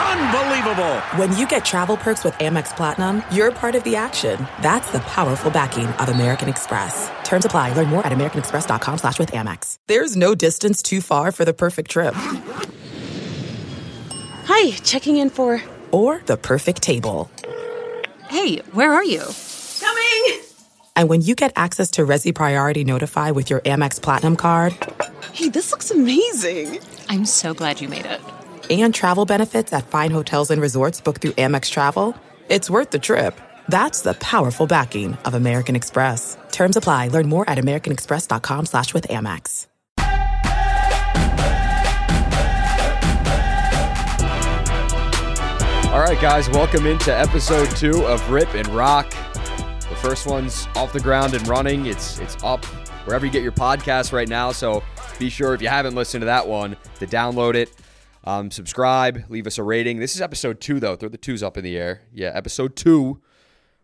Unbelievable! When you get travel perks with Amex Platinum, you're part of the action. That's the powerful backing of American Express. Terms apply. Learn more at americanexpress.com slash with Amex. There's no distance too far for the perfect trip. Hi, checking in for... Or the perfect table. Hey, where are you? Coming! And when you get access to Resy Priority Notify with your Amex Platinum card... Hey, this looks amazing! I'm so glad you made it. And travel benefits at fine hotels and resorts booked through Amex Travel, it's worth the trip. That's the powerful backing of American Express. Terms apply. Learn more at americanexpress.com slash with Amex. All right, guys, welcome into episode two of Rip and Roc. The first one's off the ground and running. It's it's up wherever you get your podcast right now. So be sure if you haven't listened to that one to download it, um, subscribe, leave us a rating. This is episode two though. Throw the twos up in the air. Yeah, episode two.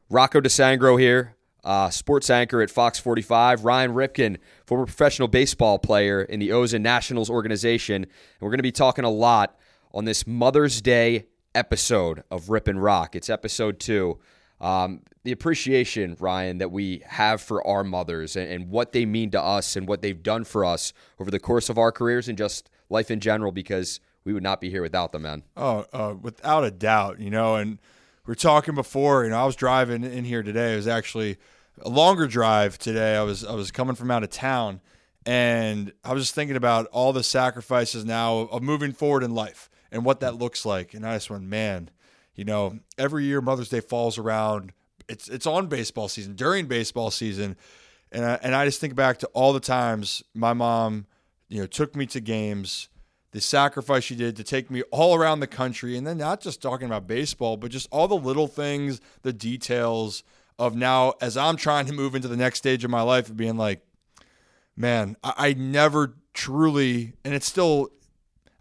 Rocco DeSangro here, uh, sports anchor at Fox 45. Ryan Ripken, former professional baseball player in the O's and Nationals organization. And we're going to be talking a lot on this Mother's Day episode of Rip and Roc. It's episode two. Um, the appreciation, Ryan, that we have for our mothers and, and, what they mean to us and what they've done for us over the course of our careers and just life in general, because we would not be here without them, man. Oh, uh, without a doubt, you know. And we are talking before, you know, I was driving in here today. It was actually a longer drive today. I was I was coming from out of town, and I was just thinking about all the sacrifices now of moving forward in life and what that looks like. And I just went, man, you know, every year Mother's Day falls around. It's it's on baseball season during baseball season, and I, and I just think back to all the times my mom, you know, took me to games, the sacrifice she did to take me all around the country, and then not just talking about baseball, but just all the little things, the details of now as I'm trying to move into the next stage of my life of being like, man, I, I never truly, and it's still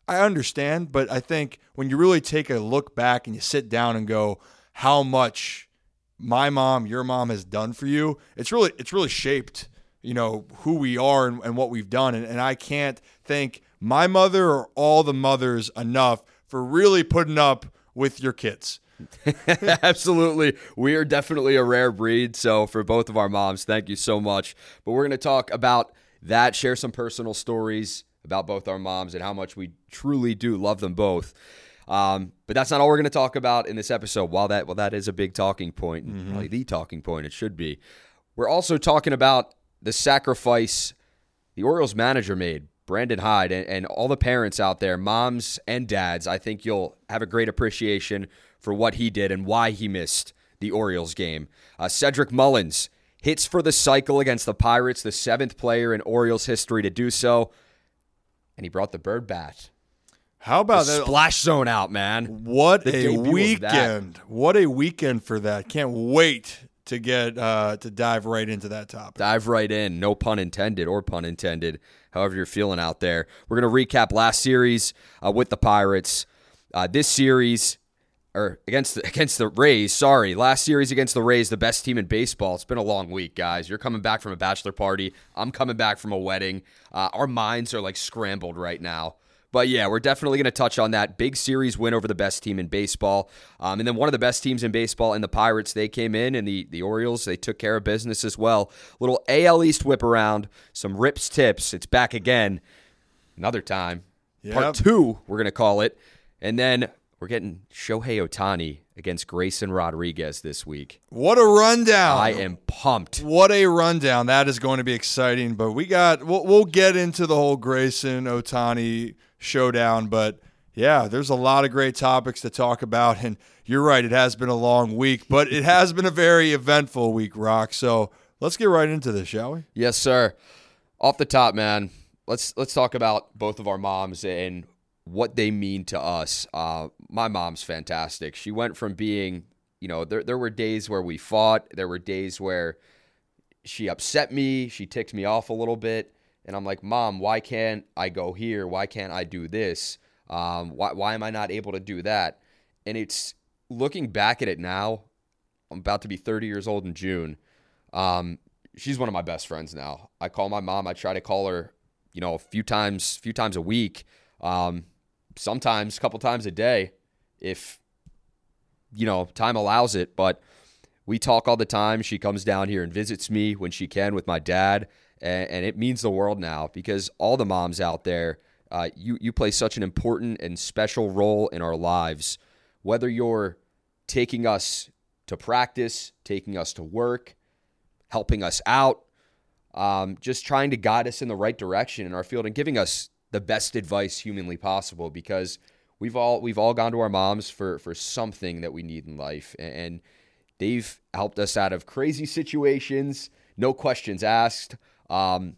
I understand, but I think when you really take a look back and you sit down and go, how much my mom, your mom has done for you, it's really it's really shaped, you know, who we are and, and what we've done. And, and I can't thank my mother or all the mothers enough for really putting up with your kids. Absolutely. We are definitely a rare breed. So, for both of our moms, thank you so much. But we're going to talk about that, share some personal stories, about both our moms and how much we truly do love them both. Um, but that's not all we're going to talk about in this episode. While that well, that is a big talking point, mm-hmm. probably the talking point, it should be. We're also talking about the sacrifice the Orioles manager made, Brandon Hyde, and, and all the parents out there, moms and dads. I think you'll have a great appreciation for what he did and why he missed the Orioles game. Uh, Cedric Mullins hits for the cycle against the Pirates, the seventh player in Orioles history to do so and he brought the bird bath. How about the that splash zone out, man? What the a weekend! What a weekend for that! Can't wait to get uh, to dive right into that topic. Dive right in, no pun intended or pun intended. However you're feeling out there, we're gonna recap last series uh, with the Pirates. Uh, this series or against the, against the Rays. Sorry, last series against the Rays, the best team in baseball. It's been a long week, guys. You're coming back from a bachelor party. I'm coming back from a wedding. Uh, our minds are like scrambled right now. But yeah, we're definitely going to touch on that big series win over the best team in baseball, um, and then one of the best teams in baseball and the Pirates. They came in, and the the Orioles they took care of business as well. Little AL East whip around, some rips tips. It's back again, another time. Yep. Part two, we're going to call it, and then we're getting Shohei Ohtani against Grayson Rodriguez this week. What a rundown! I am pumped. What a rundown! That is going to be exciting. But we got we'll, we'll get into the whole Grayson Ohtani showdown. But yeah, there's a lot of great topics to talk about. And you're right, it has been a long week, but it has been a very eventful week, Rock. So let's get right into this, shall we? Yes, sir. Off the top, man. Let's let's talk about both of our moms and what they mean to us. Uh, my mom's fantastic. She went from being, you know, there, there were days where we fought, there were days where she upset me, she ticked me off a little bit. And I'm like, Mom, why can't I go here? Why can't I do this? Um, why, why am I not able to do that? And it's looking back at it now, I'm about to be 30 years old in June. Um, she's one of my best friends now. I call my mom. I try to call her, you know, a few times, few times a week. Um, sometimes a couple times a day, if you know time allows it. But we talk all the time. She comes down here and visits me when she can with my dad, and, and it means the world now because all the moms out there, uh, you you play such an important and special role in our lives. Whether you're taking us to practice, taking us to work, helping us out, um, just trying to guide us in the right direction in our field and giving us the best advice humanly possible because we've all we've all gone to our moms for for something that we need in life and they've helped us out of crazy situations no questions asked um,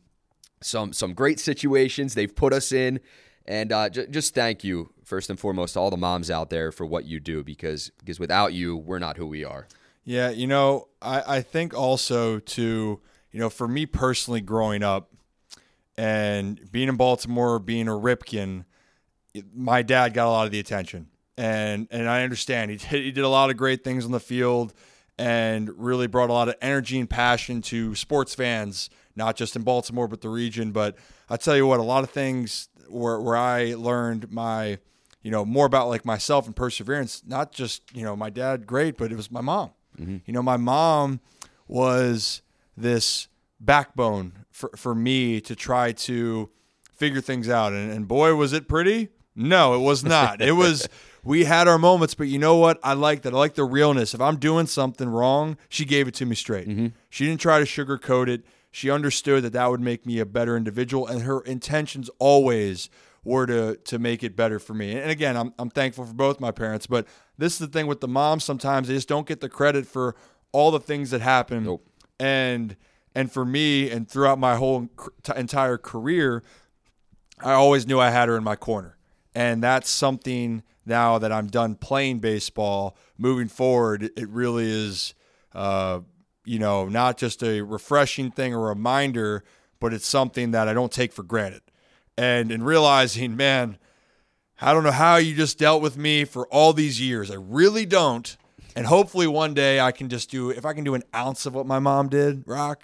some some great situations they've put us in. And uh, j- just thank you first and foremost to all the moms out there for what you do because because without you we're not who we are. Yeah, you know, I, I think also to, you know, for me personally growing up and being in Baltimore, being a Ripken, my dad got a lot of the attention. And and I understand. He did, he did a lot of great things on the field and really brought a lot of energy and passion to sports fans, not just in Baltimore but the region. But I tell you what, a lot of things where where I learned my, you know, more about like myself and perseverance. Not just you know my dad, great, but it was my mom. Mm-hmm. You know, my mom was this backbone for, for me to try to figure things out. And, and boy, was it pretty. No, it was not. it was, we had our moments, but you know what? I like that. I like the realness. If I'm doing something wrong, she gave it to me straight. Mm-hmm. She didn't try to sugarcoat it. She understood that that would make me a better individual, and her intentions always were to to make it better for me. And again, I'm I'm thankful for both my parents, but this is the thing with the moms. Sometimes they just don't get the credit for all the things that happen. Nope. And and for me, and throughout my whole entire career, I always knew I had her in my corner. And that's something now that I'm done playing baseball, moving forward, it really is, uh, you know, not just a refreshing thing or reminder, but it's something that I don't take for granted. And in realizing, man, I don't know how you just dealt with me for all these years. I really don't. And hopefully one day I can just do, if I can do an ounce of what my mom did, Rock,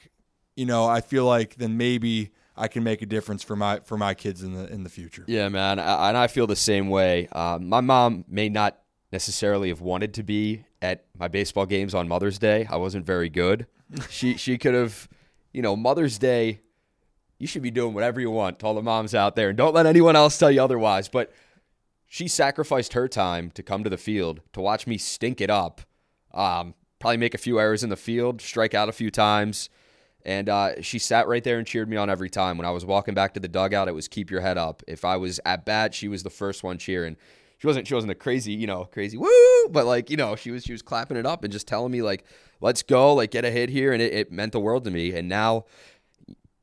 you know, I feel like then maybe I can make a difference for my for my kids in the in the future. Yeah, man, I, and I feel the same way. Um, my mom may not necessarily have wanted to be at my baseball games on Mother's Day. I wasn't very good. she she could have, you know, Mother's Day. You should be doing whatever you want to all the moms out there, and don't let anyone else tell you otherwise. But she sacrificed her time to come to the field to watch me stink it up. Um, probably make a few errors in the field, strike out a few times. And uh, she sat right there and cheered me on every time. When I was walking back to the dugout, it was keep your head up. If I was at bat, she was the first one cheering. She wasn't she wasn't a crazy, you know, crazy woo, but like, you know, she was she was clapping it up and just telling me like, let's go, like get a hit here. And it, it meant the world to me. And now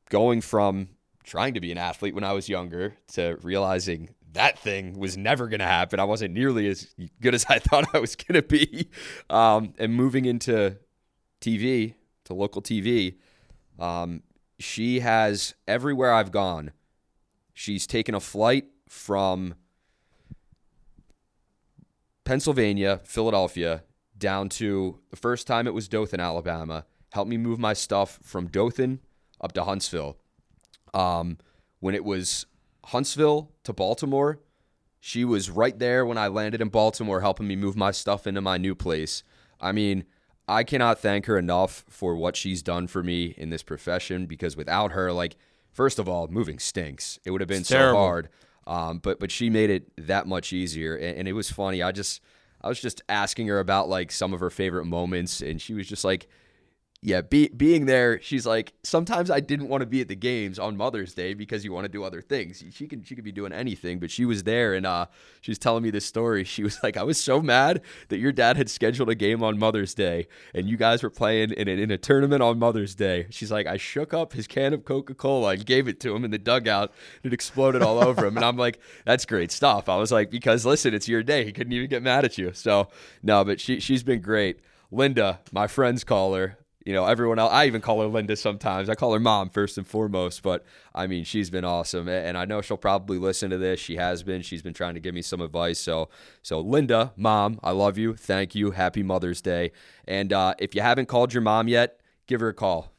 going from trying to be an athlete when I was younger to realizing that thing was never going to happen. I wasn't nearly as good as I thought I was going to be. Um, and moving into TV, to local TV, um, she has everywhere I've gone. She's taken a flight from Pennsylvania, Philadelphia, down to the first time it was Dothan, Alabama. Helped me move my stuff from Dothan up to Huntsville. Um, when it was Huntsville to Baltimore, she was right there when I landed in Baltimore, helping me move my stuff into my new place. I mean, I cannot thank her enough for what she's done for me in this profession because without her, like, first of all, moving stinks. It would have been It's so terrible. hard. Um, but but she made it that much easier, and, and it was funny. I just I was just asking her about like some of her favorite moments, and she was just like, yeah, be, being there, she's like, sometimes I didn't want to be at the games on Mother's Day because you want to do other things. She could she could be doing anything, but she was there and uh, she was telling me this story. She was like, I was so mad that your dad had scheduled a game on Mother's Day and you guys were playing in in a tournament on Mother's Day. She's like, I shook up his can of Coca Cola and gave it to him in the dugout. And it exploded all over him, and I'm like, that's great stuff. I was like, because listen, it's your day. He couldn't even get mad at you. So no, but she she's been great. Linda, my friends call her you know, everyone else. I even call her Linda sometimes. I call her mom first and foremost, but I mean, she's been awesome, and I know she'll probably listen to this. She has been. She's been trying to give me some advice. So, so Linda, mom, I love you. Thank you. Happy Mother's Day. And uh, if you haven't called your mom yet, give her a call.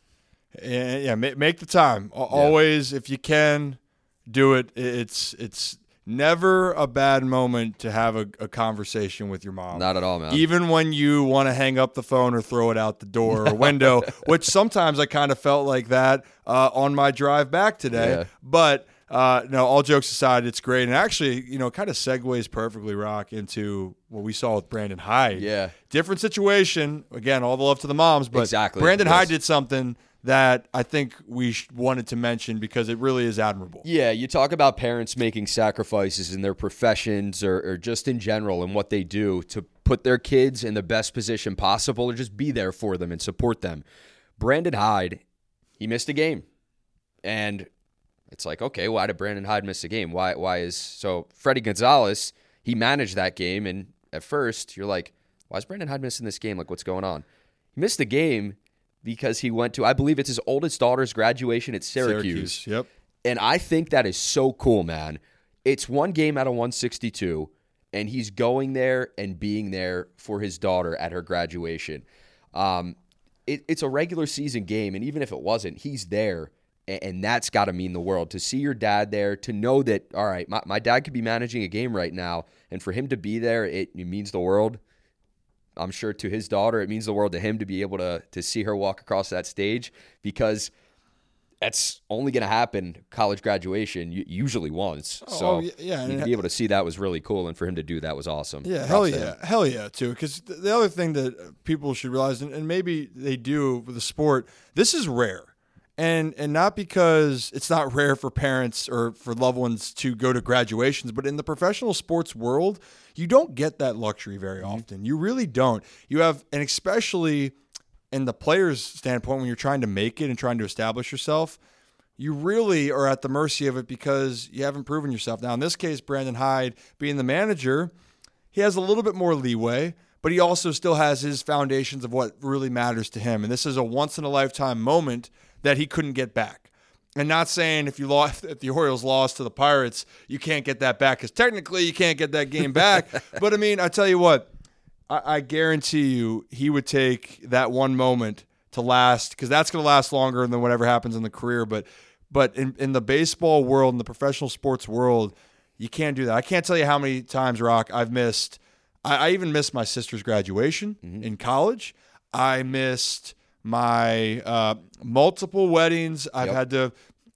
Yeah, yeah make the time. Always, if you can, do it. It's it's never a bad moment to have a, a, conversation with your mom. Not at all, man. Even when you want to hang up the phone or throw it out the door or window, which sometimes I kind of felt like that uh, on my drive back today. Yeah. But uh, no, all jokes aside, it's great. And actually, you know, kind of segues perfectly, Rock, into what we saw with Brandon Hyde. Yeah. Different situation. Again, all the love to the moms, but exactly. Brandon yes. Hyde did something – that I think we wanted to mention because it really is admirable. Yeah, you talk about parents making sacrifices in their professions or, or, just in general and what they do to put their kids in the best position possible or just be there for them and support them. Brandon Hyde, he missed a game. And it's like, okay, why did Brandon Hyde miss a game? Why why is so Fredi Gonzalez, he managed that game and at first you're like, why is Brandon Hyde missing this game? Like what's going on? He missed the game because he went to, I believe it's his oldest daughter's graduation at Syracuse. Syracuse. Yep. And I think that is so cool, man. It's one game out of 162, and he's going there and being there for his daughter at her graduation. Um, it, it's a regular season game, and even if it wasn't, he's there, and, and that's got to mean the world. To see your dad there, to know that, all right, my, my dad could be managing a game right now, and for him to be there, it, it means the world. I'm sure to his daughter, it means the world to him to be able to to see her walk across that stage because that's only going to happen college graduation usually once. Oh, so oh, yeah, to be able to see that was really cool, and for him to do that was awesome. Yeah, hell yeah, hell yeah, too. Because the other thing that people should realize, and maybe they do with the sport, this is rare and and not because it's not rare for parents or for loved ones to go to graduations but in the professional sports world you don't get that luxury very mm-hmm. often. You really don't. You have and especially in the player's standpoint when you're trying to make it and trying to establish yourself you really are at the mercy of it because you haven't proven yourself. Now in this case brandon hyde being the manager he has a little bit more leeway but he also still has his foundations of what really matters to him. And this is a once in a lifetime moment that he couldn't get back. And not saying if you lost, if the Orioles lost to the Pirates, you can't get that back because technically you can't get that game back. but I mean, I tell you what, I, I guarantee you he would take that one moment to last because that's going to last longer than whatever happens in the career. But but in, in the baseball world, in the professional sports world, you can't do that. I can't tell you how many times, Rock, I've missed. I, I even missed my sister's graduation mm-hmm. in college. I missed my uh, multiple weddings. I've yep. had to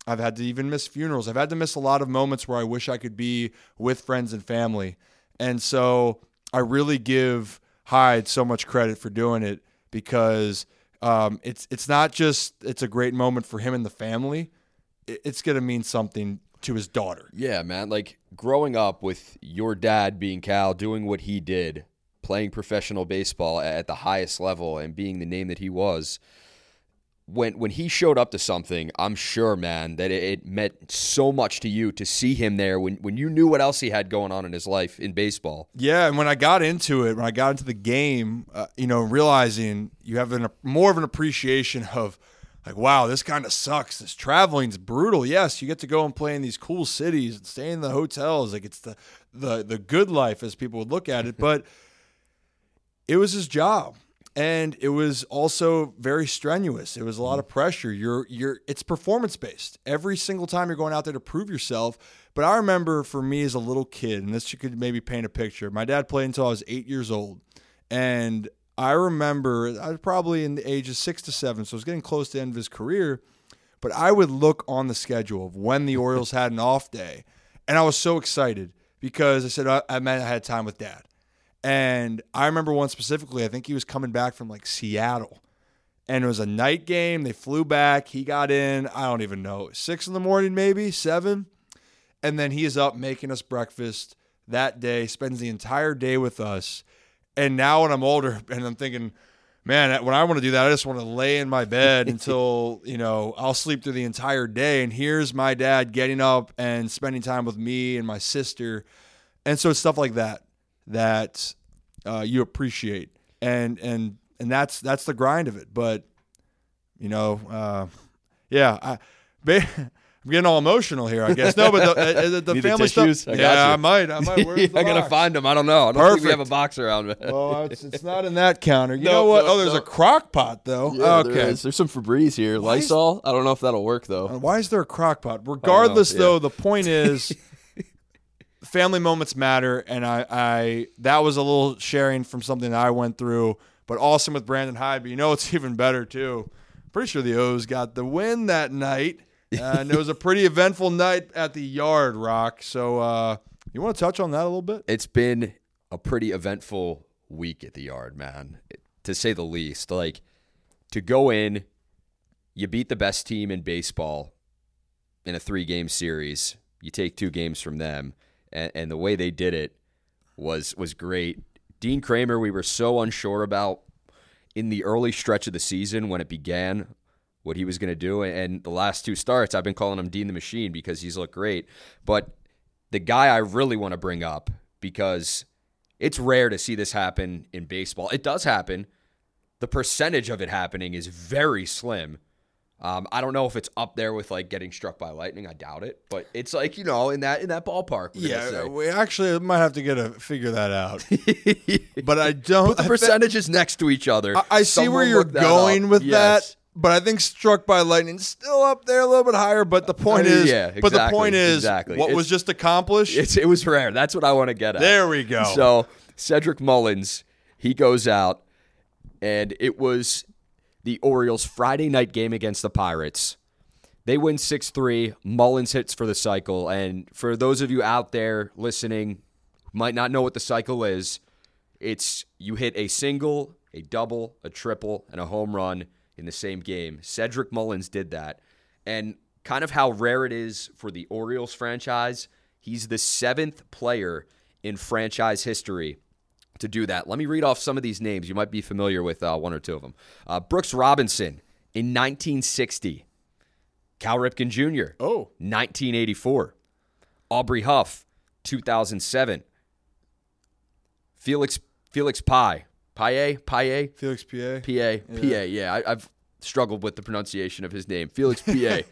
I've had to even miss funerals. I've had to miss a lot of moments where I wish I could be with friends and family. And so I really give Hyde so much credit for doing it because um, it's it's not just it's a great moment for him and the family. It's going to mean something to his daughter. Yeah, man. Like growing up with your dad being Cal, doing what he did, playing professional baseball at the highest level and being the name that he was when when he showed up to something, I'm sure, man, that it, it, meant so much to you to see him there when when you knew what else he had going on in his life in baseball. Yeah, and when I got into it, when I got into the game, uh, you know, realizing you have an, more of an appreciation of like, wow, this kind of sucks. This traveling's brutal. Yes, you get to go and play in these cool cities and stay in the hotels. Like it's the the the good life as people would look at it, but it was his job and it was also very strenuous. It was a lot of mm-hmm. pressure. You're you're it's performance based. Every single time you're going out there to prove yourself. But I remember for me as a little kid, and this you could maybe paint a picture. My dad played until I was eight years old, and I remember I was probably in the age of six to seven, so I was getting close to the end of his career. But I would look on the schedule of when the Orioles had an off day, and I was so excited because I said I, I meant I had time with dad. And I remember one specifically, I think he was coming back from like Seattle. And it was a night game. They flew back. He got in, I don't even know, six in the morning, maybe seven. And then he is up making us breakfast that day, spends the entire day with us. And now when I'm older and I'm thinking, man, when I want to do that, I just want to lay in my bed until, you know, I'll sleep through the entire day. And here's my dad getting up and spending time with me and my sister. And so it's stuff like that that uh, you appreciate, and and and that's that's the grind of it. But you know, uh, yeah, I, I'm getting all emotional here. I guess no, but the, uh, uh, the, the family tissues? stuff. I got yeah. I might. I might. Where's the I gotta box? find them. I don't know. I don't think we have a Perfect. box around, man. Oh, it's, it's not in that counter. You No, know what? no, oh, there's no. a crock pot though. Yeah, okay. there is. There's some Febreze here. Lysol. I don't know if that'll work though. Uh, Why is there a crock pot? Regardless, yeah. though, the point is, family moments matter, and I, I that was a little sharing from something that I went through, but awesome with Brandon Hyde. But you know, it's even better too. Pretty sure the O's got the win that night, uh, and it was a pretty eventful night at the Yard Rock. So, uh, you want to touch on that a little bit? It's been a pretty eventful week at the yard, man, to say the least. Like to go in, you beat the best team in baseball in a three game series. You take two games from them, and, and the way they did it was was great. Dean Kremer, we were so unsure about in the early stretch of the season when it began what he was going to do. And the last two starts, I've been calling him Dean the Machine because he's looked great. But the guy I really want to bring up because it's rare to see this happen in baseball. It does happen. The percentage of it happening is very slim. Um, I don't know if it's up there with like getting struck by lightning. I doubt it, but it's like you know in that in that ballpark. Yeah, we actually might have to get to figure that out. but I don't. Put the I percentages next to each other. I, I see where you're going with Yes. that, but I think struck by lightning still up there a little bit higher. But the point Uh, is, yeah, exactly, but the point is, exactly. what It's- was just accomplished. It's, it was rare. That's what I want to get at. There we go. So Cedric Mullins, he goes out, and it was the Orioles' Friday night game against the Pirates. They win 6 3. Mullins hits for the cycle. And for those of you out there listening might not know what the cycle is, it's you hit a single, a double, a triple, and a home run in the same game. Cedric Mullins did that. And kind of how rare it is for the Orioles franchise, he's the seventh player in franchise history to do that. Let me read off some of these names. You might be familiar with uh, one or two of them. Uh, Brooks Robinson in 1960. Cal Ripken Jr. Oh. 1984. Aubrey Huff, 2007. Felix Felix Pie. Pie? Pie? Felix Pa. PA. PA. Yeah, I, I've struggled with the pronunciation of his name. Felix PA.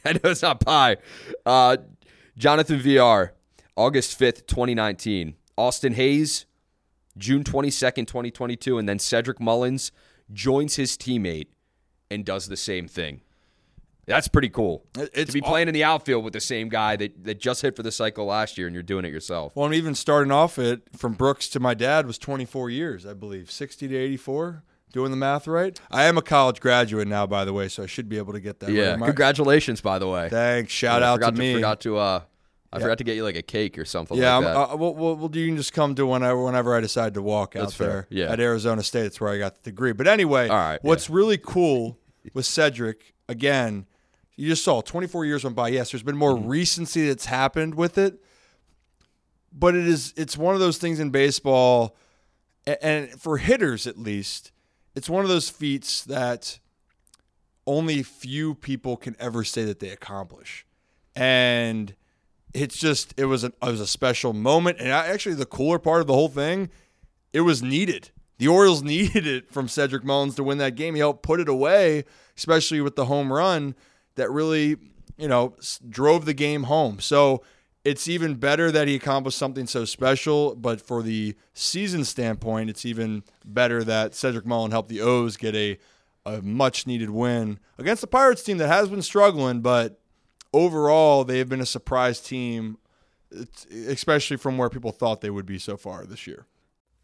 I know it's not pie. Uh, Jonathan Villar, August 5th, 2019. Austin Hays, June 22nd, 2022. And then Cedric Mullins joins his teammate and does the same thing. That's pretty cool. It's to be playing in the outfield with the same guy that, that just hit for the cycle last year and you're doing it yourself. Well, I'm even starting off it from Brooks to my dad was 24 years, I believe, 60 to 84. Doing the math right. I am a college graduate now, by the way, so I should be able to get that. yeah. right. Congratulations, by the way. Thanks. Shout Yeah, out forgot to me. Forgot to uh, I forgot to get you like a cake or something. Yeah, like that. uh, we'll, you can just come to whenever whenever I decide to walk out fair. there Yeah. at Arizona State. That's where I got the degree. But anyway, All right, what's really cool with Cedric, again, you just saw 24 years went by. Yes, there's been more Mm-hmm. recency that's happened with it, but it is it's one of those things in baseball, and for hitters at least, it's one of those feats that only few people can ever say that they accomplish, and it's just it was a it was a special moment, and I, actually the cooler part of the whole thing, it was needed. The Orioles needed it from Cedric Mullins to win that game. He helped put it away, especially with the home run that really you know drove the game home. So it's even better that he accomplished something so special. But for the season standpoint, it's even better that Cedric Mullins helped the O's get a a much needed win against the Pirates team that has been struggling, but overall they have been a surprise team, especially from where people thought they would be so far this year.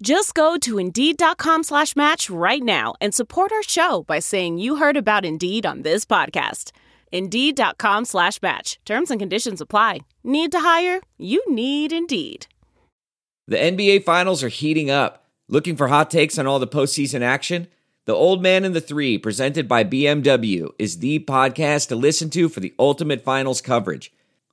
Just go to Indeed.com slash match right now and support our show by saying you heard about Indeed on this podcast. Indeed.com slash match. Terms and conditions apply. Need to hire? You need Indeed. The NBA Finals are heating up. Looking for hot takes on all the postseason action? The Old Man and the Three, presented by BMW, is the podcast to listen to for the ultimate finals coverage.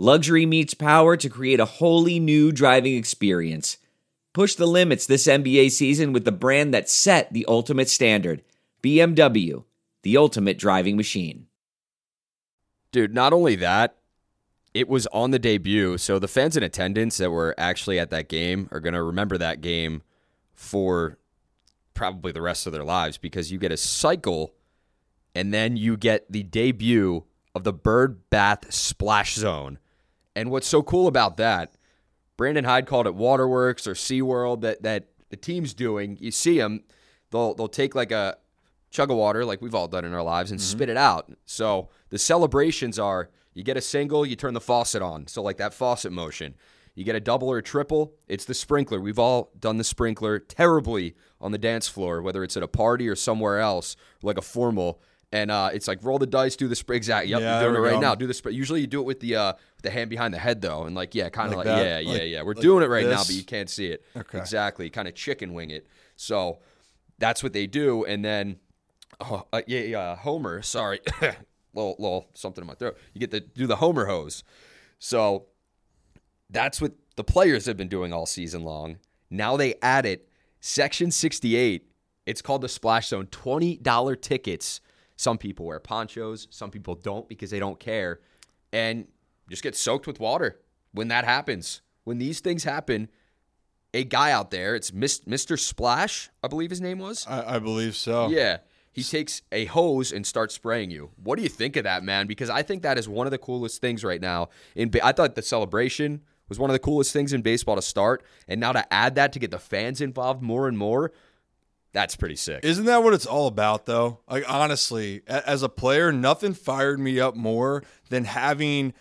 Luxury meets power to create a wholly new driving experience. Push the limits this NBA season with the brand that set the ultimate standard BMW, the ultimate driving machine. Dude, not only that, it was on the debut. So the fans in attendance that were actually at that game are going to remember that game for probably the rest of their lives because you get a cycle and then you get the debut of the Bird Bath Splash Zone. And what's so cool about that, Brandon Hyde called it Waterworks or SeaWorld that that the team's doing. You see them, they'll they'll take like a chug of water like we've all done in our lives and mm-hmm. spit it out. So the celebrations are you get a single, you turn the faucet on. So like that faucet motion. You get a double or a triple, it's the sprinkler. We've all done the sprinkler terribly on the dance floor, whether it's at a party or somewhere else, like a formal. And uh, it's like roll the dice, do the spray. Exactly. Yep, yeah, you're doing it right go. now. Do the spray. Usually you do it with the uh, with the hand behind the head though, and like yeah, kind of like, like yeah, like, yeah, yeah. We're like doing it right this. now, but you can't see it. Okay. Exactly. Kind of chicken wing it. So that's what they do, and then oh, uh, yeah, yeah, Homer. Sorry, little little something in my throat. You get to do the Homer hose. So that's what the players have been doing all season long. Now they add it. Section 68. It's called the Splash Zone. $20 tickets. Some people wear ponchos, some people don't because they don't care. And just get soaked with water when that happens. When these things happen, a guy out there, it's Mr. Splash, I believe his name was. I, I believe so. Yeah. He takes a hose and starts spraying you. What do you think of that, man? Because I think that is one of the coolest things right now. In I thought the celebration was one of the coolest things in baseball to start, and now to add that to get the fans involved more and more, that's pretty sick. Isn't that what it's all about, though? Like honestly, as a player, nothing fired me up more than having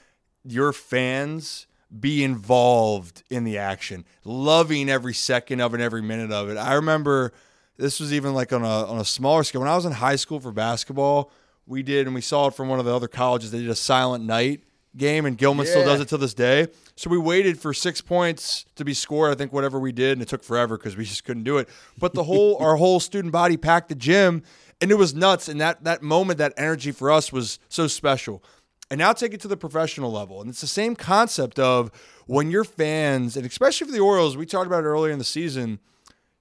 your fans be involved in the action, loving every second of it, every minute of it. I remember this was even like on a on a smaller scale. When I was in high school for basketball, we did, and we saw it from one of the other colleges. They did a silent night game, and Gilman yeah. still does it to this day. So we waited for six points to be scored. I think whatever we did, and it took forever because we just couldn't do it. But the whole our whole student body packed the gym, and it was nuts. And that that moment, that energy for us was so special. And now take it to the professional level, and it's the same concept of when your fans, and especially for the Orioles, we talked about it earlier in the season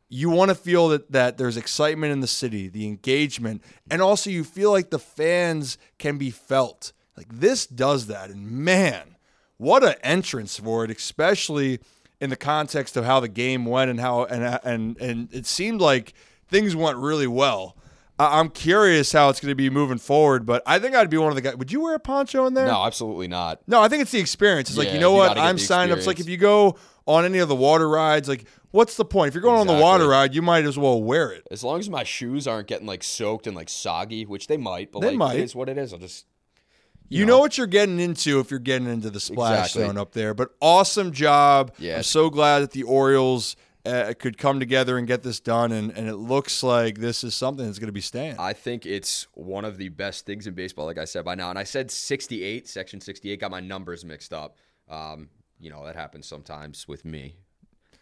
you want to feel that that there's excitement in the city, the engagement, and also you feel like the fans can be felt. Like this does that, and man, what an entrance for it, especially in the context of how the game went and how and and and it seemed like things went really well. I'm curious how it's going to be moving forward, but I think I'd be one of the guys. Would you wear a poncho in there? No, absolutely not. No, I think it's the experience. It's yeah, like you know you what, I'm signed up. It's like if you go on any of the water rides, like what's the point? If you're going exactly. on the water ride, you might as well wear it. As long as my shoes aren't getting like soaked and like soggy, which they might, but they like might. it is what it is. I'll just you, you know. know. what you're getting into if you're getting into the splash exactly. zone up there. But awesome job. Yeah. I'm so glad that the Orioles uh, could come together and get this done, and, and it looks like this is something that's going to be staying. I think it's one of the best things in baseball, like I said by now. And I said 68, section 68, got my numbers mixed up. Um, you know, that happens sometimes with me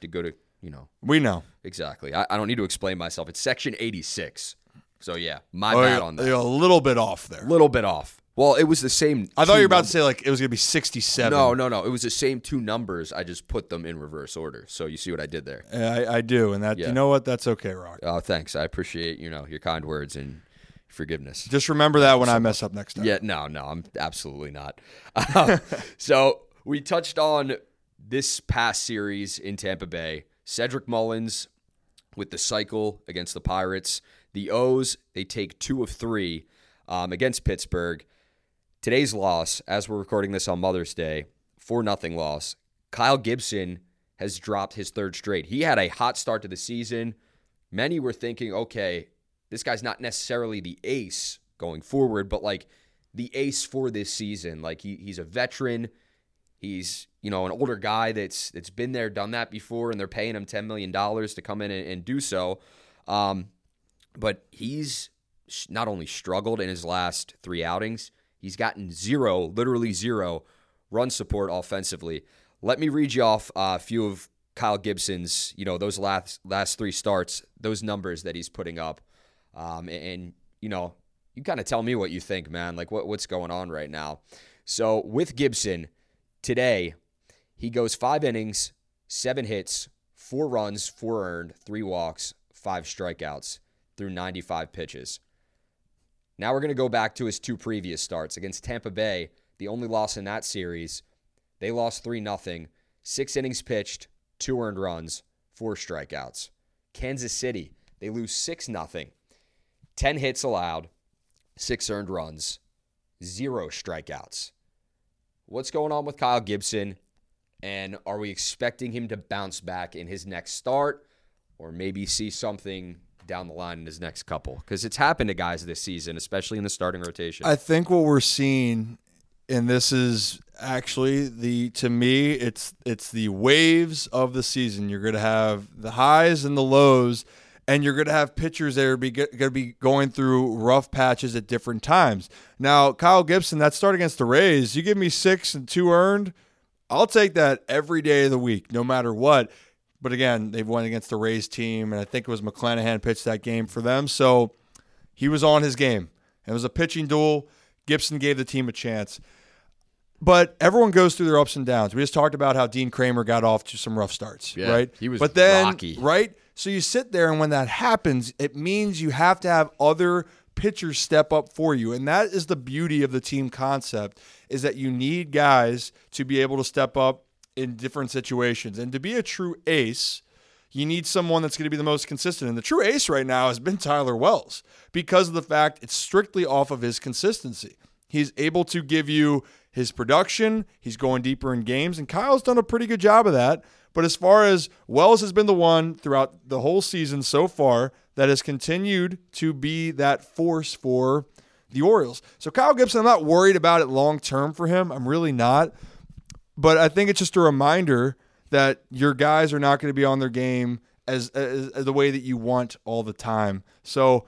to go to, you know. We know. Exactly. I, I don't need to explain myself. It's section 86. So, yeah, my oh, bad on that. You're a little bit off there. A little bit off. Well, it was the same. I thought you were about to say like it was going to be 67. No, no, no. It was the same two numbers. I just put them in reverse order. So you see what I did there. I, I do, and that yeah. you know what? That's okay, Rock. Oh, thanks. I appreciate you know your kind words and forgiveness. Just remember that when I mess up next time. Yeah, no, no, I'm absolutely not. Uh, so we touched on this past series in Tampa Bay. Cedric Mullins with the cycle against the Pirates. The O's they take two of three um, against Pittsburgh. Today's loss, as we're recording this on Mother's Day, 4 nothing loss. Kyle Gibson has dropped his third straight. He had a hot start to the season. Many were thinking, okay, this guy's not necessarily the ace, going forward, but like the ace for this season. Like he, he's a veteran. He's you know an older guy that's that's been there, done that before, and they're paying him ten million dollars to come in and, and do so. Um, but he's not only struggled in his last three outings, he's gotten zero, literally zero run support offensively. Let me read you off a few of Kyle Gibson's, you know, those last last three starts, those numbers that he's putting up, um, and, and you know, you kind of tell me what you think, man. Like what what's going on right now. So with Gibson today, he goes five innings, seven hits, four runs, four earned, three walks, five strikeouts through 95 pitches. Now we're going to go back to his two previous starts against Tampa Bay, the only loss in that series. They lost 3 0, six innings pitched, two earned runs, four strikeouts. Kansas City, they lose 6 0, 10 hits allowed, six earned runs, zero strikeouts. What's going on with Kyle Gibson? And are we expecting him to bounce back in his next start or maybe see something down the line in his next couple? Because it's happened to guys this season, especially in the starting rotation. I think what we're seeing, and this is actually the to me, it's it's the waves of the season. You're going to have the highs and the lows, and you're going to have pitchers that are going to be going through rough patches at different times. Now, Kyle Gibson, that start against the Rays, you give me six and two earned. I'll take that every day of the week, no matter what. But again, they've won against the Rays team, and I think it was McClanahan pitched that game for them. So he was on his game. It was a pitching duel. Gibson gave the team a chance. But everyone goes through their ups and downs. We just talked about how Dean Kremer got off to some rough starts, Yeah, right? he was but then, rocky. right? So you sit there, and when that happens, it means you have to have other pitchers step up for you, and that is the beauty of the team concept: is that you need guys to be able to step up in different situations, and to be a true ace. You need someone that's going to be the most consistent. And the true ace right now has been Tyler Wells because of the fact it's strictly off of his consistency. He's able to give you his production. He's going deeper in games, and Kyle's done a pretty good job of that. But as far as Wells has been the one throughout the whole season so far that has continued to be that force for the Orioles. So Kyle Gibson, I'm not worried about it long term for him. I'm really not. But I think it's just a reminder that your guys are not going to be on their game as, as, as the way that you want all the time. So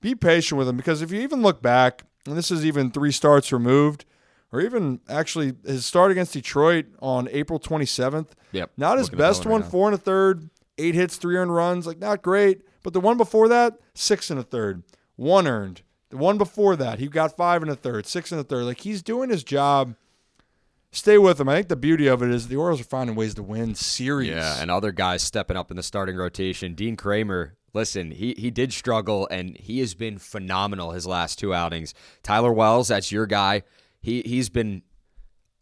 be patient with him because if you even look back, and this is even three starts removed, or even actually his start against Detroit on April 27th. Yep. Not his best one one, right four and a third, eight hits, three earned runs, like not great. But the one before that, six and a third, one earned. The one before that, he got five and a third, six and a third. Like he's doing his job. Stay with them. I think the beauty of it is the Orioles are finding ways to win series. Yeah, and other guys stepping up in the starting rotation. Dean Kremer, listen, he he did struggle and he has been phenomenal his last two outings. Tyler Wells, that's your guy. He he's been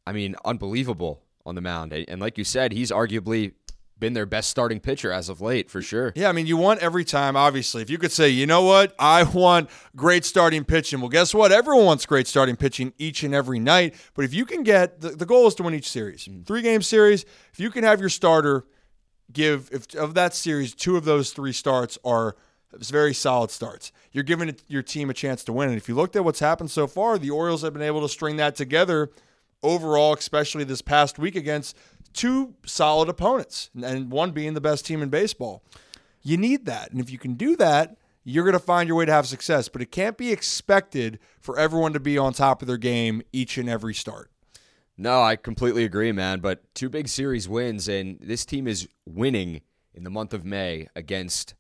I mean, unbelievable on the mound. And like you said, he's arguably been their best starting pitcher as of late, for sure. Yeah, I mean, you want every time, obviously. If you could say, you know what, I want great starting pitching. Well, guess what? Everyone wants great starting pitching each and every night. But if you can get, the, the goal is to win each series. Mm-hmm. Three game series, if you can have your starter give, if of that series, two of those three starts are very solid starts. You're giving it, your team a chance to win. And if you looked at what's happened so far, the Orioles have been able to string that together overall, especially this past week against two solid opponents, and one being the best team in baseball. You need that. And if you can do that, you're going to find your way to have success. But it can't be expected for everyone to be on top of their game each and every start. No, I completely agree, man. But two big series wins, and this team is winning in the month of May against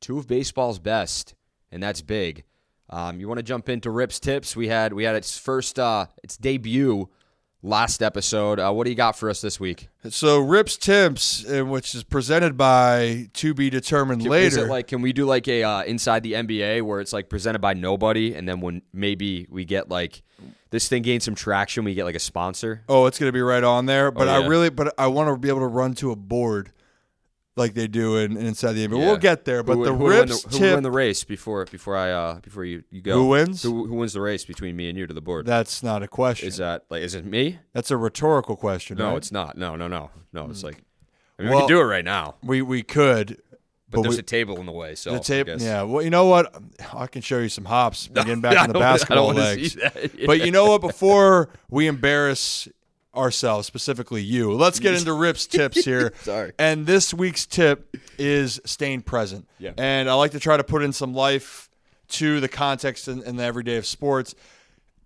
two of baseball's best, and that's big. Um, you want to jump into Rip's tips? We had we had its first uh, its debut last episode. Uh, what do you got for us this week? So Rips Tips, uh, which is presented by To Be Determined Can- Later. Is it like can we do like a uh, inside the NBA where it's like presented by nobody, and then when maybe we get like this thing gains some traction, we get like a sponsor. Oh, it's going to be right on there. But Oh, yeah. I really, but I want to be able to run to a board like they do in, inside the NBA. Yeah. We'll get there. But Who- the who would win the, who tip, win the race before before I uh before you, you go? Who wins? Who, who wins the race between me and you to the board? that's not a question. Is that like is it me? that's a rhetorical question. No, right? it's not. No, no, no, no. It's like I mean, we Well- can do it right now. We we could, But but, there's we- a table in the way. So the guess- yeah. Well, you know what? I can show you some hops. Getting back in the don't- I don't basketball legs. that. But you know what? Before we embarrass ourselves, specifically you, let's get into Rip's tips here. Sorry. And this week's tip is staying present. Yeah. And I like to try to put in some life to the context and, and the everyday of sports.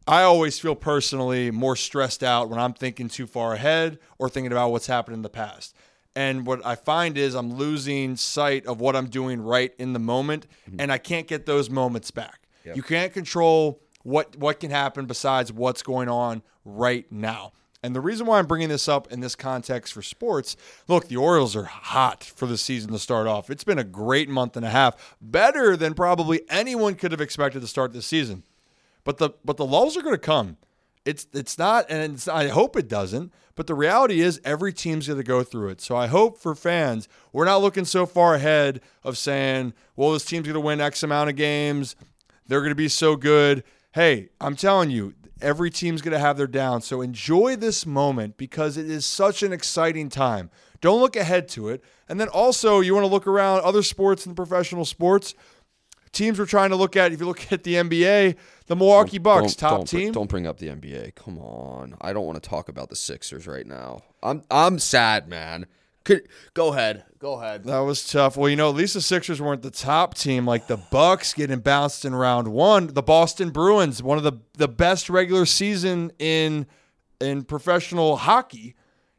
I always feel personally more stressed out when I'm thinking too far ahead or thinking about what's happened in the past. And what I find is I'm losing sight of what I'm doing right in the moment, mm-hmm. and I can't get those moments back. You can't control what what can happen besides what's going on right now. And the reason why I'm bringing this up in this context for sports, look, the Orioles are hot for the season to start off. It's been a great month and a half, better than probably anyone could have expected to start this season. But the but the lulls are going to come. It's it's not, and it's, I hope it doesn't. But the reality is, every team's going to go through it. So I hope for fans, we're not looking so far ahead of saying, "Well, this team's going to win X amount of games. They're going to be so good." Hey, I'm telling you, every team's going to have their down. So enjoy this moment because it is such an exciting time. Don't look ahead to it. And then also, you want to look around other sports and professional sports teams we're trying to look at. If you look at the NBA, the Milwaukee Bucks, Don't- top don't team. don't bring up the NBA. Come on. I don't want to talk about the Sixers right now. I'm I'm sad, man. Could go ahead. Go ahead. That was tough. Well, you know, at least the Sixers weren't the top team like the Bucks getting bounced in round one. The Boston Bruins, one of the the best regular season in in professional hockey,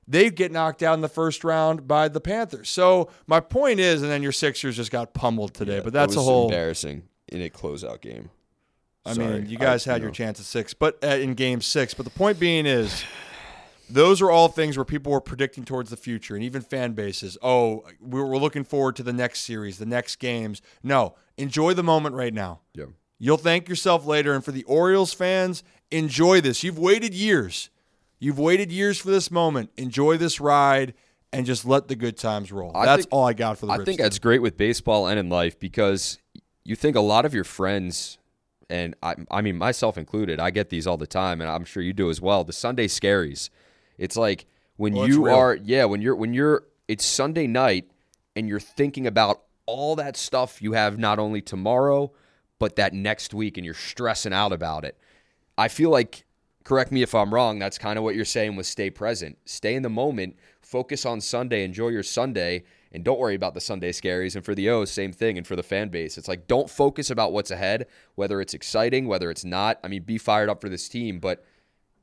they get knocked out in the first round by the Panthers. So my point is, and then your Sixers just got pummeled today. but that's That a whole. embarrassing in a closeout game. I Sorry. mean, you guys I- had you your know. chance at six, but uh, in game six. But the point being is, those are all things where people were predicting towards the future, and even fan bases. Oh, we're, we're looking forward to the next series, the next games. No, enjoy the moment right now. Yeah. You'll thank yourself later. And for the Orioles fans, enjoy this. You've waited years. You've waited years for this moment. Enjoy this ride and just let the good times roll. I That's think- all I got for the I think team. that's great with baseball and in life because you think a lot of your friends, and I, I mean myself included, I get these all the time, and I'm sure you do as well. The Sunday scaries. It's like when Well, you are, yeah, when you're when you're, it's Sunday night, and you're thinking about all that stuff you have not only tomorrow, but that next week, and you're stressing out about it. I feel like, correct me if I'm wrong, that's kind of what you're saying with stay present. Stay in the moment, focus on Sunday, enjoy your Sunday, and don't worry about the Sunday scaries. And for the O's, same thing. And for the fan base, it's like don't focus about what's ahead, whether it's exciting, whether it's not. I mean, be fired up for this team, but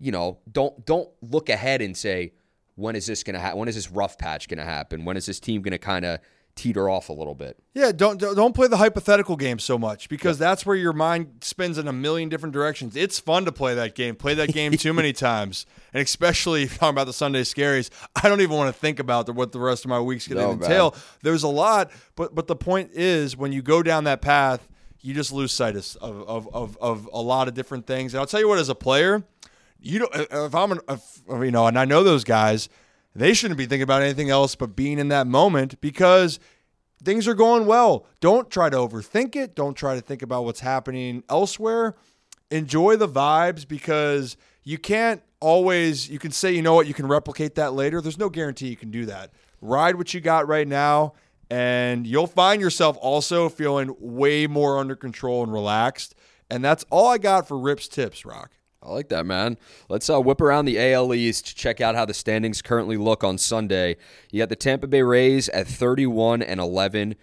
you know, don't don't look ahead and say, when is this gonna happen? When is this rough patch gonna happen? When is this team gonna kind of teeter off a little bit? Yeah, don't don't play the hypothetical game so much because that's where your mind spins in a million different directions. It's fun to play that game. Play that game too many times, and especially if you're talking about the Sunday scaries. I don't even want to think about the, what the rest of my week's going to No, man. entail. There's a lot, but but the point is when you go down that path, you just lose sight of of of, of a lot of different things. And I'll tell you what, as a player, you don't. If I'm, an, if, you know, and I know those guys, they shouldn't be thinking about anything else but being in that moment because things are going well. Don't try to overthink it. Don't try to think about what's happening elsewhere. Enjoy the vibes because you can't always, you can say, you know what, you can replicate that later. There's no guarantee you can do that. Ride what you got right now, and you'll find yourself also feeling way more under control and relaxed. And that's all I got for Rips Tips, Roc. I like that, man. Let's uh, whip around the AL East, check out how the standings currently look on Sunday. You got the Tampa Bay Rays at 31 and 11.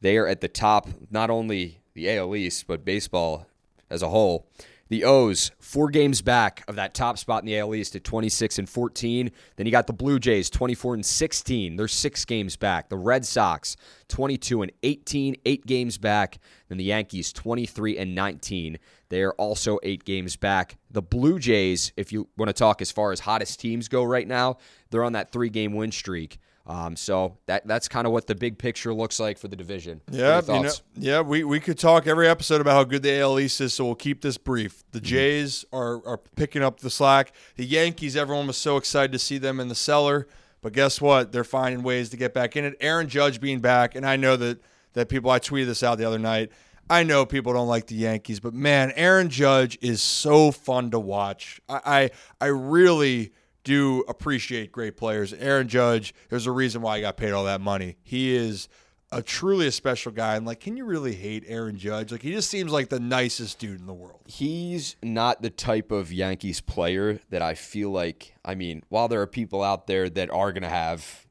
They are at the top, not only the AL East, but baseball as a whole. The O's, four games back of that top spot in the AL East at 26 and 14. Then you got the Blue Jays, 24 and 16. They're six games back. The Red Sox, 22 and 18, eight games back. Then the Yankees, 23 and 19. They are also eight games back. The Blue Jays, if you want to talk as far as hottest teams go right now, they're on that three game win streak. Um, so that that's kind of what the big picture looks like for the division. Yeah, you know, yeah. We, we could talk every episode about how good the AL East is, so we'll keep this brief. The Jays are are picking up the slack. The Yankees, everyone was so excited to see them in the cellar, but guess what? They're finding ways to get back in it. Aaron Judge being back, and I know that that people. I tweeted this out the other night. I know people don't like the Yankees, but man, Aaron Judge is so fun to watch. I I, I really do appreciate great players. Aaron Judge, there's a reason why he got paid all that money. He is a truly a special guy. And like, can you really hate Aaron Judge? Like, he just seems like the nicest dude in the world. He's not the type of Yankees player that I feel like. I mean, while there are people out there that are going to have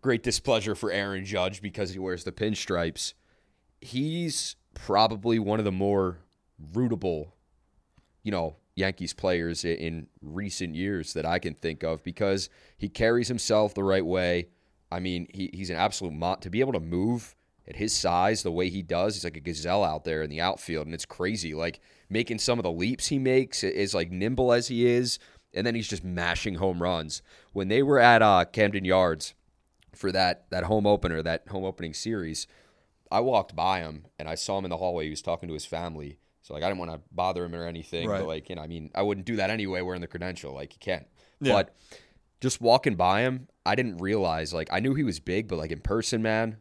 great displeasure for Aaron Judge because he wears the pinstripes, he's probably one of the more rootable, you know, Yankees players in recent years that I can think of because he carries himself the right way. I mean, he, he's an absolute mot. to be able to move at his size the way he does. He's like a gazelle out there in the outfield, and it's crazy. Like making some of the leaps he makes is like nimble as he is, and then he's just mashing home runs. When they were at uh, Camden Yards for that that home opener, that home opening series, I walked by him and I saw him in the hallway. He was talking to his family. So like I didn't want to bother him or anything, Right. but like you know, I mean, I wouldn't do that anyway. Wearing the credential, like you can't. Yeah. But just walking by him, I didn't realize like I knew he was big, but like in person, man,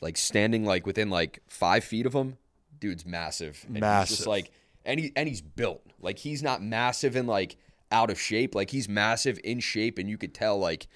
like standing like within like five feet of him, dude's massive. And He's Massive. just like and he and he's built like he's not massive and like out of shape. Like he's massive in shape, and you could tell like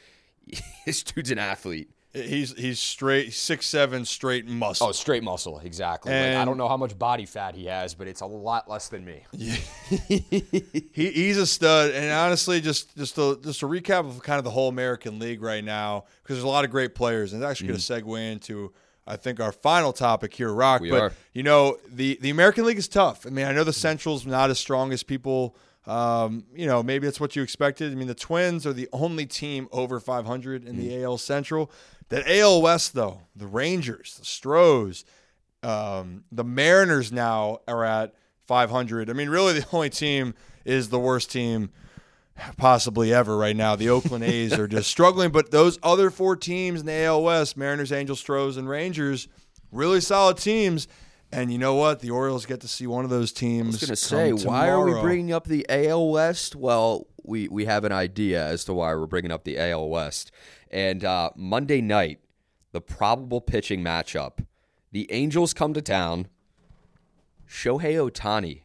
this dude's an athlete. He's he's straight six seven straight muscle. Oh, straight muscle, exactly. Like, I don't know how much body fat he has, but it's a lot less than me. he he's a stud. And honestly, just just a just a recap of kind of the whole American League right now, because there's a lot of great players, and it's actually going to mm-hmm. segue into I think our final topic here, Roc. We but are. you know the the American League is tough. I mean, I know the mm-hmm. Central's not as strong as people. Um, you know, maybe that's what you expected. I mean, the Twins are the only team over 500 in the mm-hmm. AL Central. That AL West, though, the Rangers, the Stros, um, the Mariners now are at 500. I mean, really, the only team is the worst team possibly ever right now. The Oakland A's are just struggling, but those other four teams in the AL West, Mariners, Angels, Stros, and Rangers, really solid teams. And you know what? The Orioles get to see one of those teams. I was gonna say, come why are we bringing up the AL West? Well, we we have an idea as to why we're bringing up the AL West. And uh, Monday night, the probable pitching matchup: the Angels come to town. Shohei Ohtani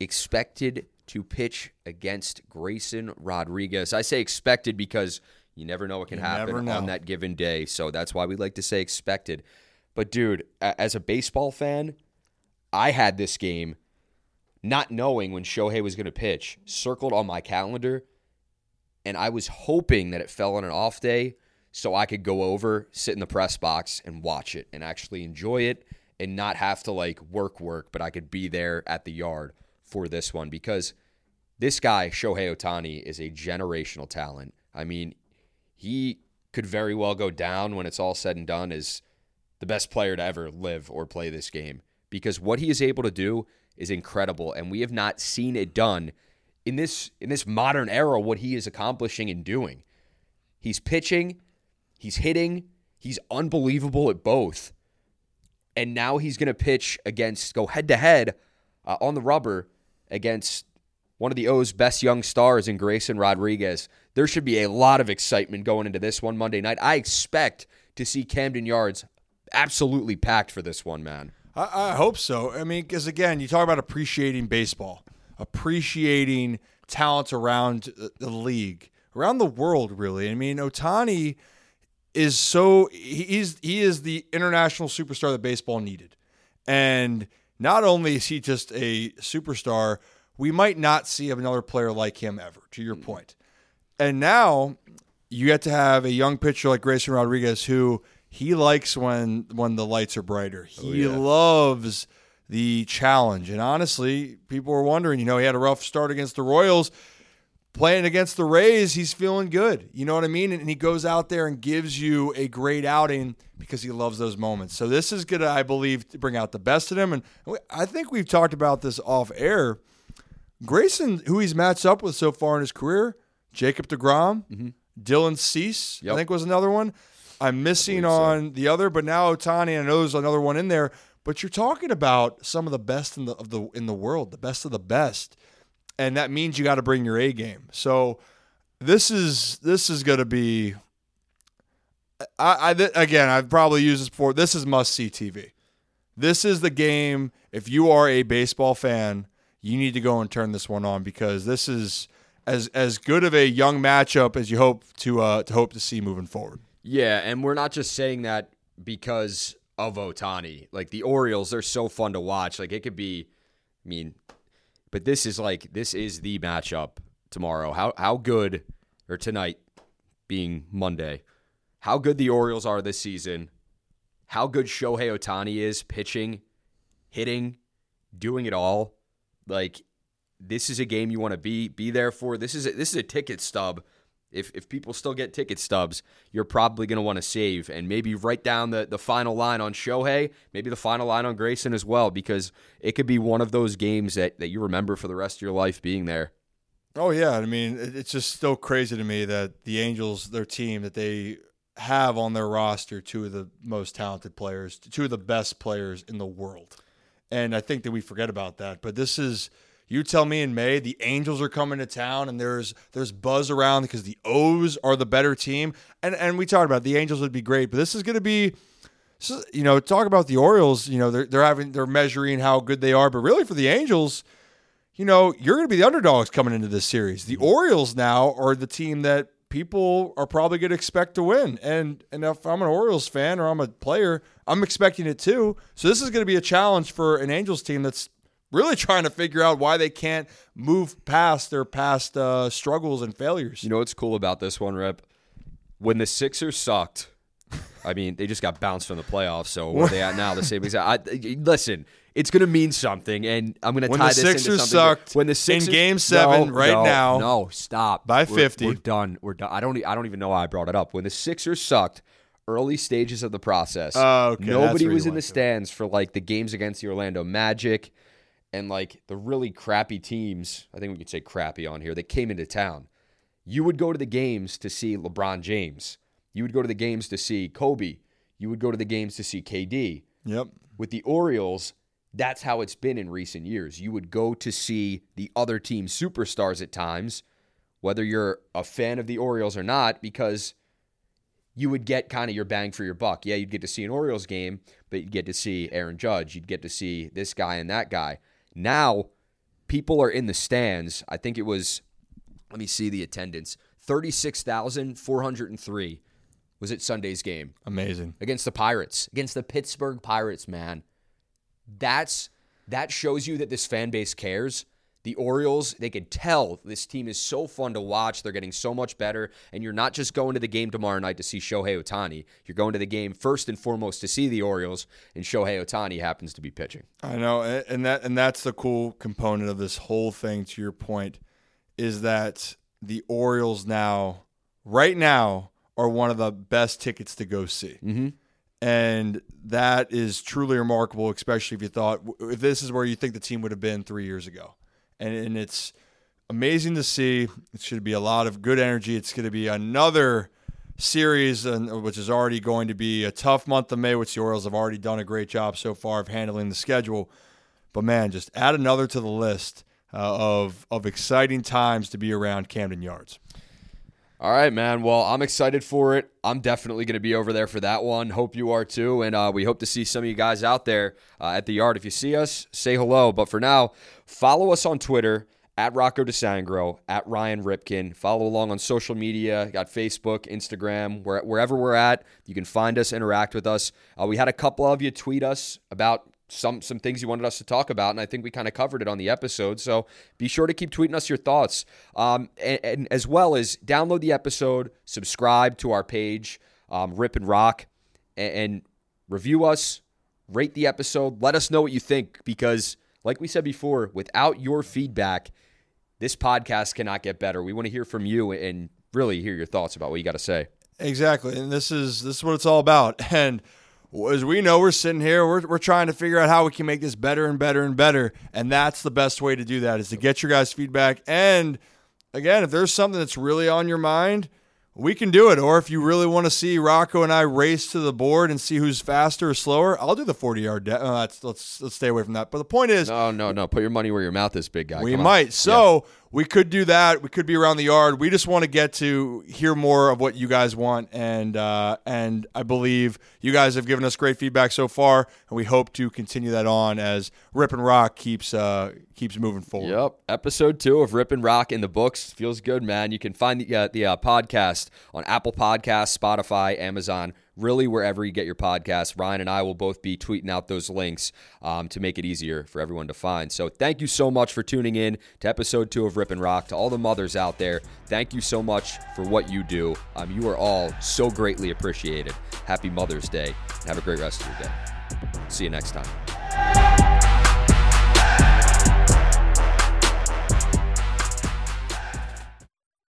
expected to pitch against Grayson Rodriguez. I say expected because you never know what can You happen know. on that given day. So that's why we like to say expected. But dude, as a baseball fan, I had this game not knowing when Shohei was going to pitch circled on my calendar, and I was hoping that it fell on an off day so I could go over, sit in the press box, and watch it and actually enjoy it and not have to like work work, but I could be there at the yard for this one because this guy Shohei Ohtani is a generational talent. I mean, he could very well go down when it's all said and done as the best player to ever live or play this game because what he is able to do is incredible and we have not seen it done in this in this modern era what he is accomplishing and doing. He's pitching, he's hitting, he's unbelievable at both. And now he's going to pitch against go head to head on the rubber against one of the O's best young stars in Grayson Rodriguez. There should be a lot of excitement going into this one Monday night. I expect to see Camden Yards absolutely packed for this one, man. I, I hope so. I mean, because again, you talk about appreciating baseball, appreciating talent around the- the league, around the world, really. I mean, Ohtani is so he's he is the international superstar that baseball needed, and not only is he just a superstar, we might not see another player like him ever. To your mm-hmm. point, and now you get to have a young pitcher like Grayson Rodriguez who he likes when when the lights are brighter. Oh, he loves the challenge. And honestly, people were wondering, you know, he had a rough start against the Royals. Playing against the Rays, he's feeling good. You know what I mean? And he goes out there and gives you a great outing because he loves those moments. So this is going to, I believe, bring out the best in him. And I think we've talked about this off air. Grayson, who he's matched up with so far in his career, Jacob DeGrom, mm-hmm. Dylan Cease, I think was another one. I'm missing believe so. on the other, but now Ohtani, I know there's another one in there. But you're talking about some of the best in the of the in the world, the best of the best, and that means you got to bring your A game. So this is this is going to be. I, I again, I've probably used this before. This is must see TV. This is the game. If you are a baseball fan, you need to go and turn this one on because this is as as good of a young matchup as you hope to uh, to hope to see moving forward. Yeah, and we're not just saying that because of Ohtani. Like the Orioles, they're so fun to watch. Like it could be, I mean, but this is like this is the matchup tomorrow. How how good or tonight being Monday, how good the Orioles are this season, how good Shohei Ohtani is pitching, hitting, doing it all. Like this is a game you want to be be there for. This is a, this is a ticket stub. If if people still get ticket stubs, you're probably going to want to save and maybe write down the the final line on Shohei, maybe the final line on Grayson as well, because it could be one of those games that that you remember for the rest of your life being there. Oh yeah, I mean it's just still crazy to me that the Angels, their team, that they have on their roster two of the most talented players, two of the best players in the world, and I think that we forget about that. But this is you tell me in May the Angels are coming to town and there's there's buzz around because the O's are the better team. And and we talked about the Angels would be great, but this is going to be you know, talk about the Orioles, you know, they're they're having they're measuring how good they are, but really for the Angels, you know, you're going to be the underdogs coming into this series. The mm-hmm. Orioles now are the team that people are probably going to expect to win. And and if I'm an Orioles fan or I'm a player, I'm expecting it too. So this is going to be a challenge for an Angels team that's really trying to figure out why they can't move past their past uh, struggles and failures. You know what's cool about this one, Rip? When the Sixers sucked, I mean, they just got bounced from the playoffs. So where they at now? The same exact. I, listen, it's going to mean something, and I'm going to tie the this Sixers into something. sucked when the Sixers in Game Seven no, right no, now, no, stop by We're- 50. We're, done. We're done. I don't. I don't even know why I brought it up. When the Sixers sucked, early stages of the process. Oh, okay, Nobody was in the stands for like the games against the Orlando Magic, and like the really crappy teams. I think we could say crappy on here that came into town. You would go to the games to see LeBron James. You would go to the games to see Kobe. You would go to the games to see KD. Yep. With the Orioles, that's how it's been in recent years. You would go to see the other team's superstars at times, whether you're a fan of the Orioles or not, because you would get kind of your bang for your buck. Yeah, you'd get to see an Orioles game, but you'd get to see Aaron Judge. You'd get to see this guy and that guy. Now, people are in the stands. I think it was, let me see the attendance 36,403 was it Sunday's game Amazing. against the Pirates, against the Pittsburgh Pirates, man. That's that shows you that this fan base cares. The Orioles, they could tell this team is so fun to watch. They're getting so much better. And you're not just going to the game tomorrow night to see Shohei Ohtani. You're going to the game first and foremost to see the Orioles, and Shohei Ohtani happens to be pitching. I know, and that and that's the cool component of this whole thing. To your point, is that the Orioles now, right now, are one of the best tickets to go see, Mm-hmm. and that is truly remarkable. Especially if you thought if this is where you think the team would have been three years ago, and and it's amazing to see. It should be a lot of good energy. It's going to be another series, which is already going to be a tough month of May, which the Orioles have already done a great job so far of handling the schedule. But man, just add another to the list uh, of of exciting times to be around Camden Yards. All right, man. Well, I'm excited for it. I'm definitely going to be over there for that one. Hope you are too. And uh, we hope to see some of you guys out there uh, at the yard. If you see us, say hello. But for now, follow us on Twitter at Rocco DeSangro, at Ryan Ripken. Follow along on social media. Got Facebook, Instagram, where, wherever we're at. You can find us, interact with us. Uh, we had a couple of you tweet us about some some things you wanted us to talk about, and I think we kind of covered it on the episode. So be sure to keep tweeting us your thoughts, um, and, and as well as download the episode, subscribe to our page, um, Rip and Roc, and, and review us, rate the episode, let us know what you think, because like we said before, without your feedback, this podcast cannot get better. We want to hear from you and really hear your thoughts about what you got to say. Exactly, and this is this is what it's all about. And as we know, we're sitting here, we're we're trying to figure out how we can make this better and better and better. And that's the best way to do that is to get your guys' feedback. And again, if there's something that's really on your mind, we can do it. Or if you really want to see Rocco and I race to the board and see who's faster or slower, I'll do the 40 yard. Da- uh, let's let's let's stay away from that. But the point is, No, no, no. Put your money where your mouth is, big guy. we Come on. might. Yeah. We could do that. We could be around the yard. We just want to get to hear more of what you guys want, and uh, and I believe you guys have given us great feedback so far, and we hope to continue that on as Rip and Roc keeps uh, keeps moving forward. Yep. Episode two of Rip and Roc in the books. Feels good, man. You can find the, uh, the uh, podcast on Apple Podcasts, Spotify, Amazon, really wherever you get your podcast. Ryan and I will both be tweeting out those links um, to make it easier for everyone to find. So thank you so much for tuning in to episode two of Rip and Roc. To all the mothers out there, thank you so much for what you do. Um, you are all so greatly appreciated. Happy Mother's Day. Have a great rest of your day. See you next time.